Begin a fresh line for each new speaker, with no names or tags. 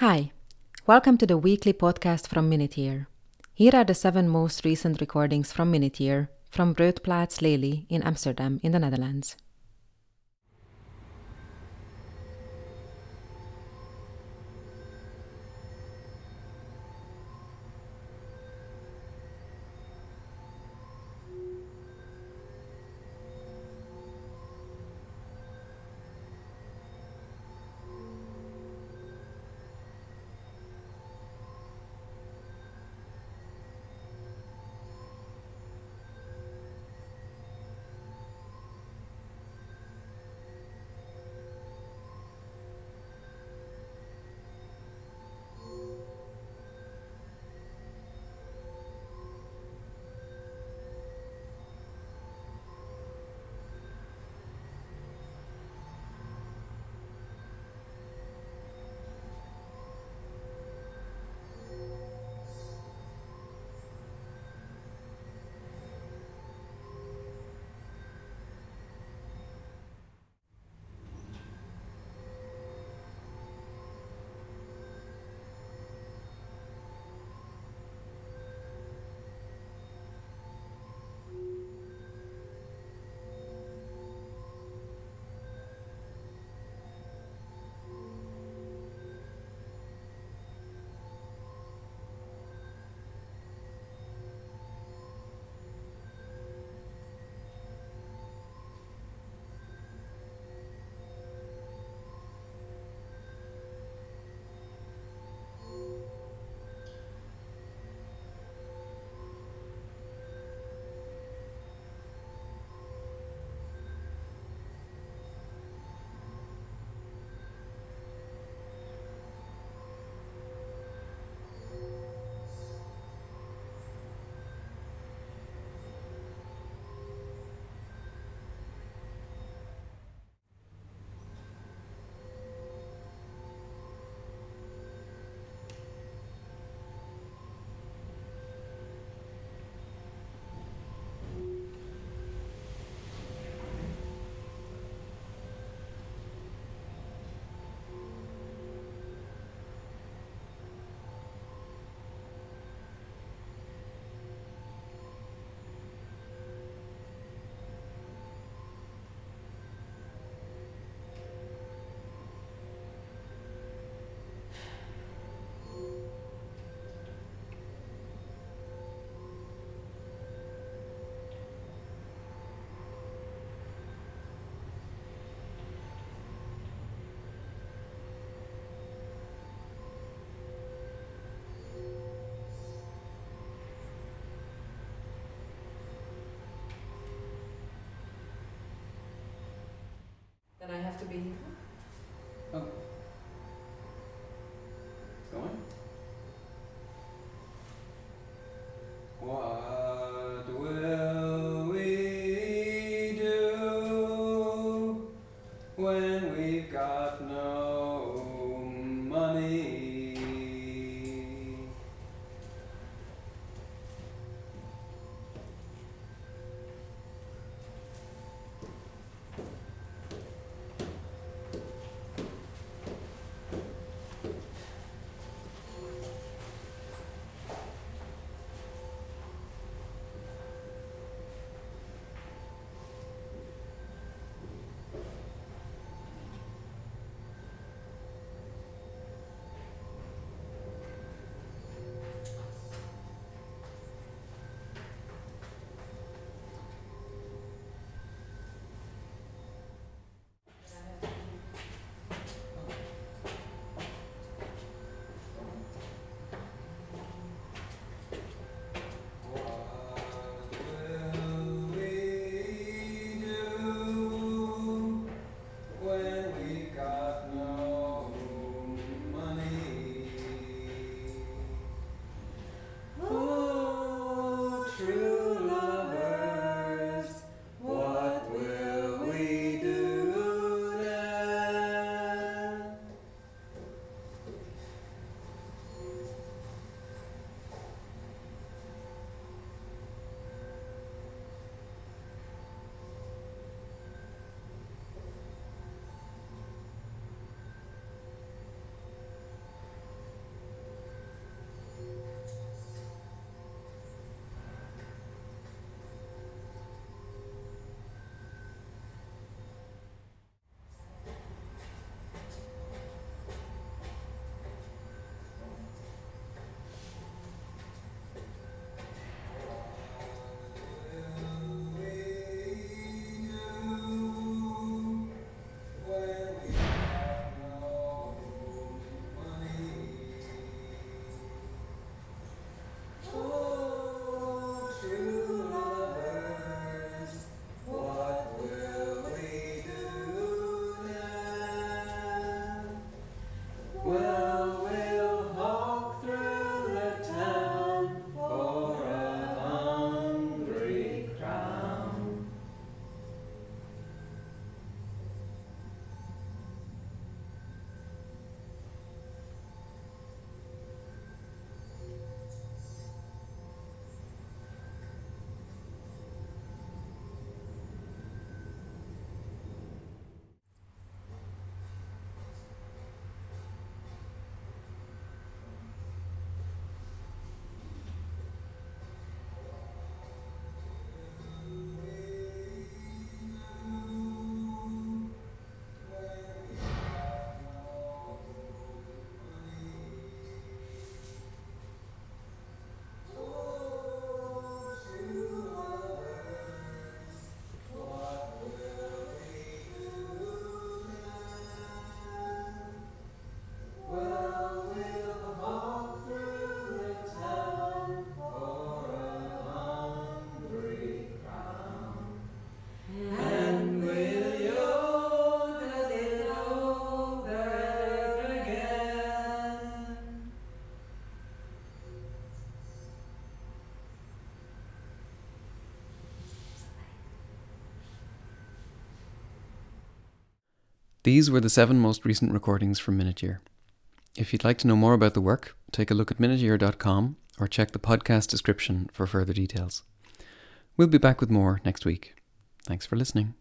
Hi, welcome to the weekly podcast from Minutier. Here are the seven most recent recordings from Minutier from Broedplaats Lely in Amsterdam, in the Netherlands.
Then I have to be here?
Oh. Going? What uh, These were the seven most recent recordings from Minute Year. If you'd like to know more about the work, take a look at minuteyear.com or check the podcast description for further details. We'll be back with more next week. Thanks for listening.